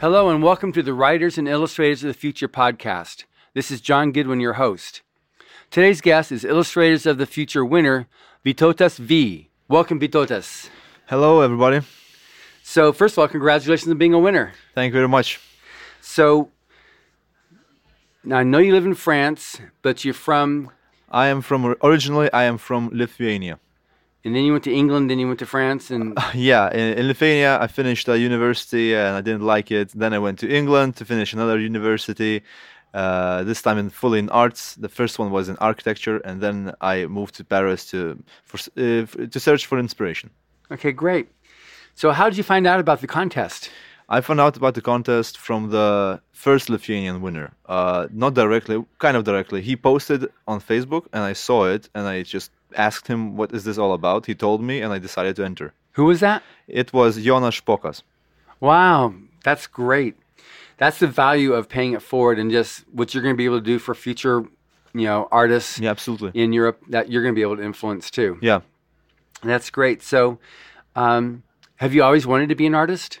Hello, and welcome to the Writers and Illustrators of the Future podcast. This is John Goodwin, your host. Today's guest is Illustrators of the Future winner, Vytautas V. Welcome, Vytautas. Hello, everybody. So, first of all, congratulations on being a winner. Thank you very much. So, now I know you live in France, but you're from, I am from originally. I am from Lithuania. And then you went to England, then you went to France, and Yeah, in, in Lithuania, I finished a university and I didn't like it. Then I went to England to finish another university. Uh, this time in fully in arts. The first one was in architecture, and then I moved to Paris to for, uh, to search for inspiration. okay, great. So, how did you find out about the contest? I found out about the contest from the first Lithuanian winner. Uh, not directly, kind of directly. He posted on Facebook, and I saw it, and I just asked him, "What is this all about?" He told me, and I decided to enter. Who was that? It was Jonas Pokas. Wow, that's great. That's the value of paying it forward and just what you're going to be able to do for future, you know, artists Yeah, absolutely. in Europe that you're going to be able to influence too. Yeah. That's great. So, um, have you always wanted to be an artist?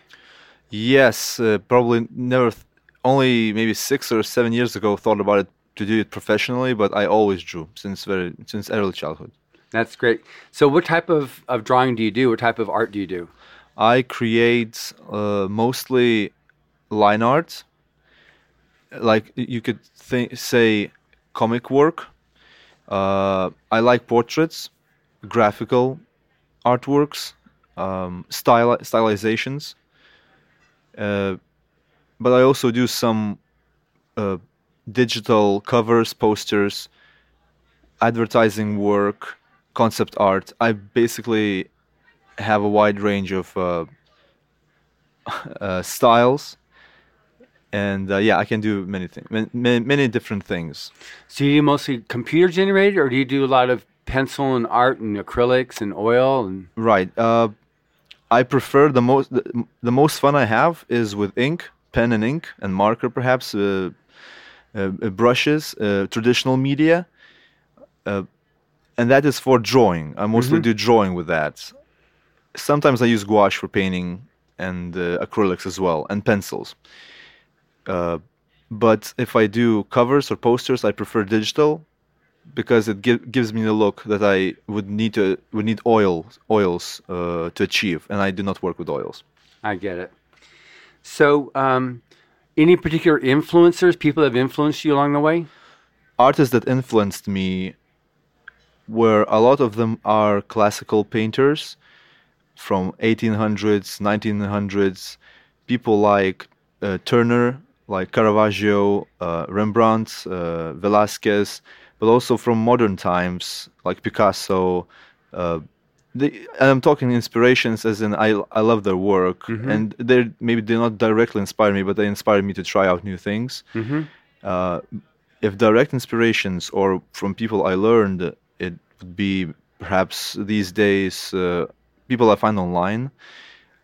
Yes, uh, probably never. Th- only maybe six or seven years ago, thought about it to do it professionally, but I always drew since very since early childhood. That's great. So, what type of, of drawing do you do? What type of art do you do? I create uh, mostly line art, like you could think, say comic work. Uh, I like portraits, graphical artworks, um, stylizations. Uh, but I also do some uh, digital covers, posters, advertising work, concept art. I basically have a wide range of uh, uh, styles, and uh, yeah, I can do many things, many, many different things. So, you mostly computer generated, or do you do a lot of pencil and art and acrylics and oil? And Right. Uh, I prefer the most the, the most fun I have is with ink, pen and ink, and marker, perhaps uh, uh, uh, brushes, uh, traditional media, uh, and that is for drawing. I mostly do drawing with that. Sometimes I use gouache for painting and uh, acrylics as well, and pencils. Uh, but if I do covers or posters, I prefer digital because it gi- gives me the look that I would need to would need oil oils uh, to achieve, and I do not work with oils. I get it. So, um, any particular influencers, people that have influenced you along the way? Artists that influenced me were a lot of them are classical painters from 1800s, 1900s. People like uh, Turner, like Caravaggio, uh, Rembrandt, uh, Velázquez, but also from modern times like Picasso. Uh, they, and I'm talking inspirations as in I, I love their work and they maybe they not directly inspire me, but they inspire me to try out new things. Uh, if direct inspirations or from people I learned, would be perhaps these days uh, people I find online.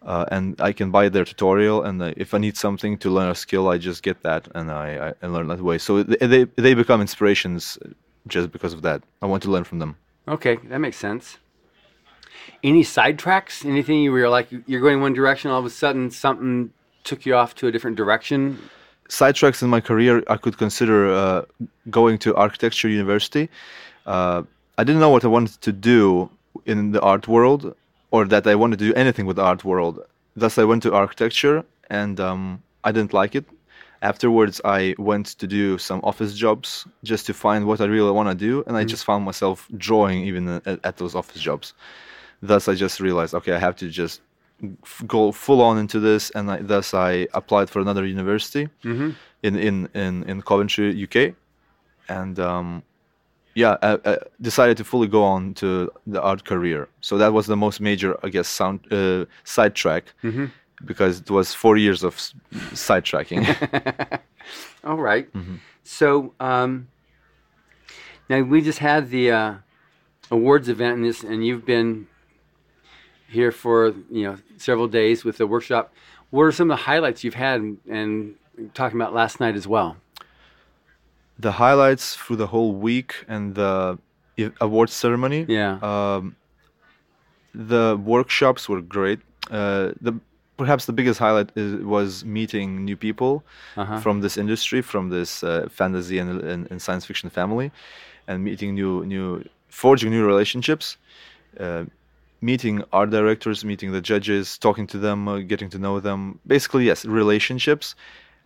Uh, and I can buy their tutorial, and uh, if I need something to learn a skill, I just get that and I, I, I learn that way. So they, they they become inspirations just because of that. I want to learn from them. Okay, that makes sense. Any sidetracks? Anything you were like you're going one direction, all of a sudden something took you off to a different direction? sidetracks in my career, I could consider uh, going to architecture university. I didn't know what I wanted to do in the art world, or that I wanted to do anything with the art world. Thus, I went to architecture, and um, I didn't like it. Afterwards, I went to do some office jobs just to find what I really want to do, and I just found myself drawing even at, at those office jobs. Thus, I just realized, okay, I have to just f- go full on into this, and I, thus I applied for another university in, in in in Coventry, UK, and um, yeah, I, I decided to fully go on to the art career. So that was the most major, I guess, sound uh, sidetrack because it was four years of s- sidetracking. All right. So um, now we just had the uh, awards event, and this, and you've been here for you know several days with the workshop. What are some of the highlights you've had, and, and talking about last night as well? The highlights through the whole week and the awards ceremony. Yeah. Um, the workshops were great. Uh, the perhaps the biggest highlight is, was meeting new people Uh-huh. from this industry, from this uh, fantasy and, and, and science fiction family, and meeting new new forging new relationships. Uh, meeting art directors, meeting the judges, talking to them, uh, getting to know them. Basically, yes, relationships.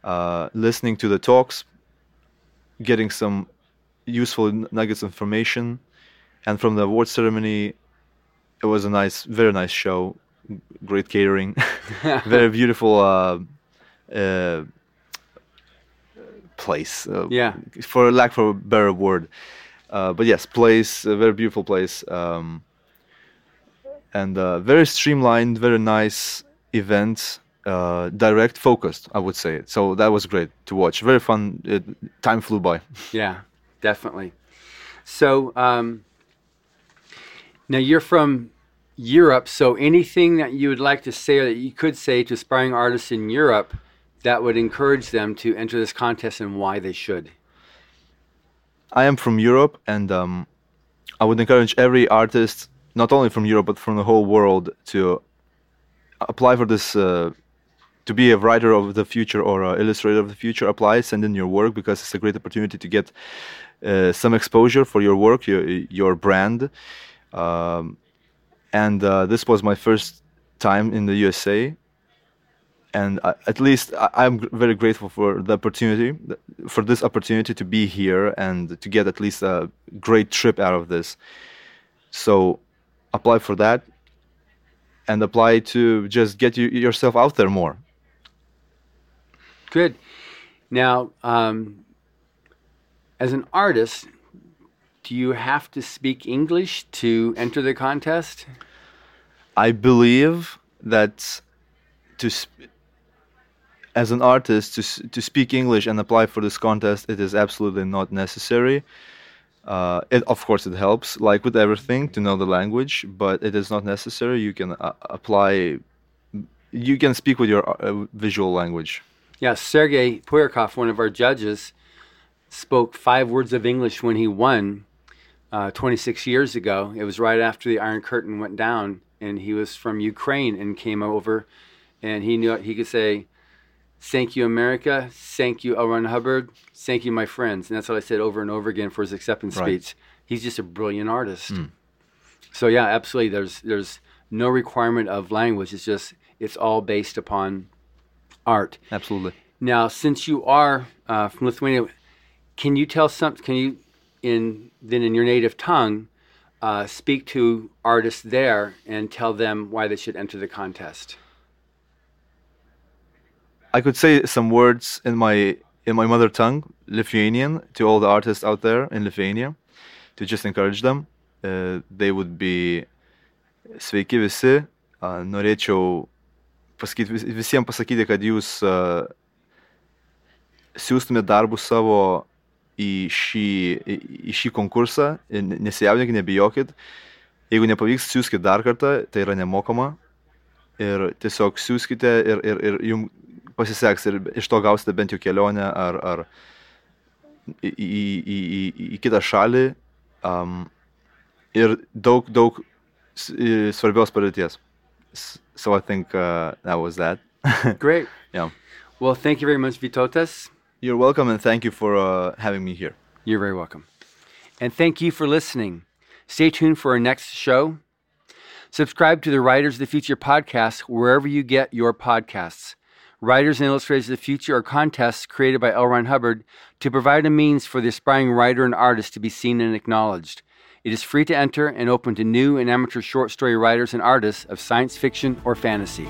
Uh, listening to the talks, getting some useful nuggets of information, and from the award ceremony, it was a nice, very nice show. Great catering, very beautiful uh, uh, place. Uh, Yeah. For lack of a better word, uh, but yes, place, a very beautiful place, um, and uh, very streamlined, very nice event. Uh, direct, focused, I would say. So that was great to watch. Very fun. It, time flew by. Yeah, definitely. So um, now you're from Europe. So anything that you would like to say or that you could say to aspiring artists in Europe that would encourage them to enter this contest and why they should? I am from Europe, and um, I would encourage every artist, not only from Europe but from the whole world, to apply for this. Uh, to be a writer of the future or an illustrator of the future, apply, send in your work because it's a great opportunity to get uh, some exposure for your work, your your brand. Um, and uh, this was my first time in the USA, and I, at least I, I'm very grateful for the opportunity, for this opportunity to be here and to get at least a great trip out of this. So, apply for that, and apply to just get you, yourself out there more. Good. Now, um, as an artist, do you have to speak English to enter the contest? I believe that to sp- as an artist to to speak English and apply for this contest, it is absolutely not necessary. Uh, it of course it helps, like with everything, to know the language, but it is not necessary. You can uh, apply. You can speak with your uh, visual language. Yeah, Sergei Poyarkov, one of our judges, spoke five words of English when he won uh, 26 years ago. It was right after the Iron Curtain went down, and he was from Ukraine and came over, and he knew he could say, "Thank you, America. Thank you, L. Ron Hubbard. Thank you, my friends." And that's what I said over and over again for his acceptance Right. speech. He's just a brilliant artist. So yeah, absolutely. There's there's no requirement of language. It's just it's all based upon art. Absolutely. Now, since you are uh, from Lithuania, can you tell some? Can you, in then in your native tongue, uh, speak to artists there and tell them why they should enter the contest? I could say some words in my in my mother tongue, Lithuanian, to all the artists out there in Lithuania, to just encourage them. Uh, they would be sveiki visi. Uh, norėčiau pasakyti, vis, visiems pasakyti, kad jūs uh, siūstumėte darbus savo į šį, į, į šį konkursą, nesijaudinkit, nebijokit. Jeigu nepavyks, siūskit dar kartą, tai yra nemokama. Ir tiesiog siūskite ir, ir, ir jums pasiseks ir iš to gausite bent jau kelionę ar, ar į, į, į, į, į kitą šalį um, ir daug, daug svarbios padėties. So I think uh, that was that. Great. yeah. Well, thank you very much, Vytautas. You're welcome and thank you for uh, having me here. You're very welcome. And thank you for listening. Stay tuned for our next show. Subscribe to the Writers of the Future podcast wherever you get your podcasts. Writers and Illustrators of the Future are contests created by L. Ron Hubbard to provide a means for the aspiring writer and artist to be seen and acknowledged. It is free to enter and open to new and amateur short story writers and artists of science fiction or fantasy.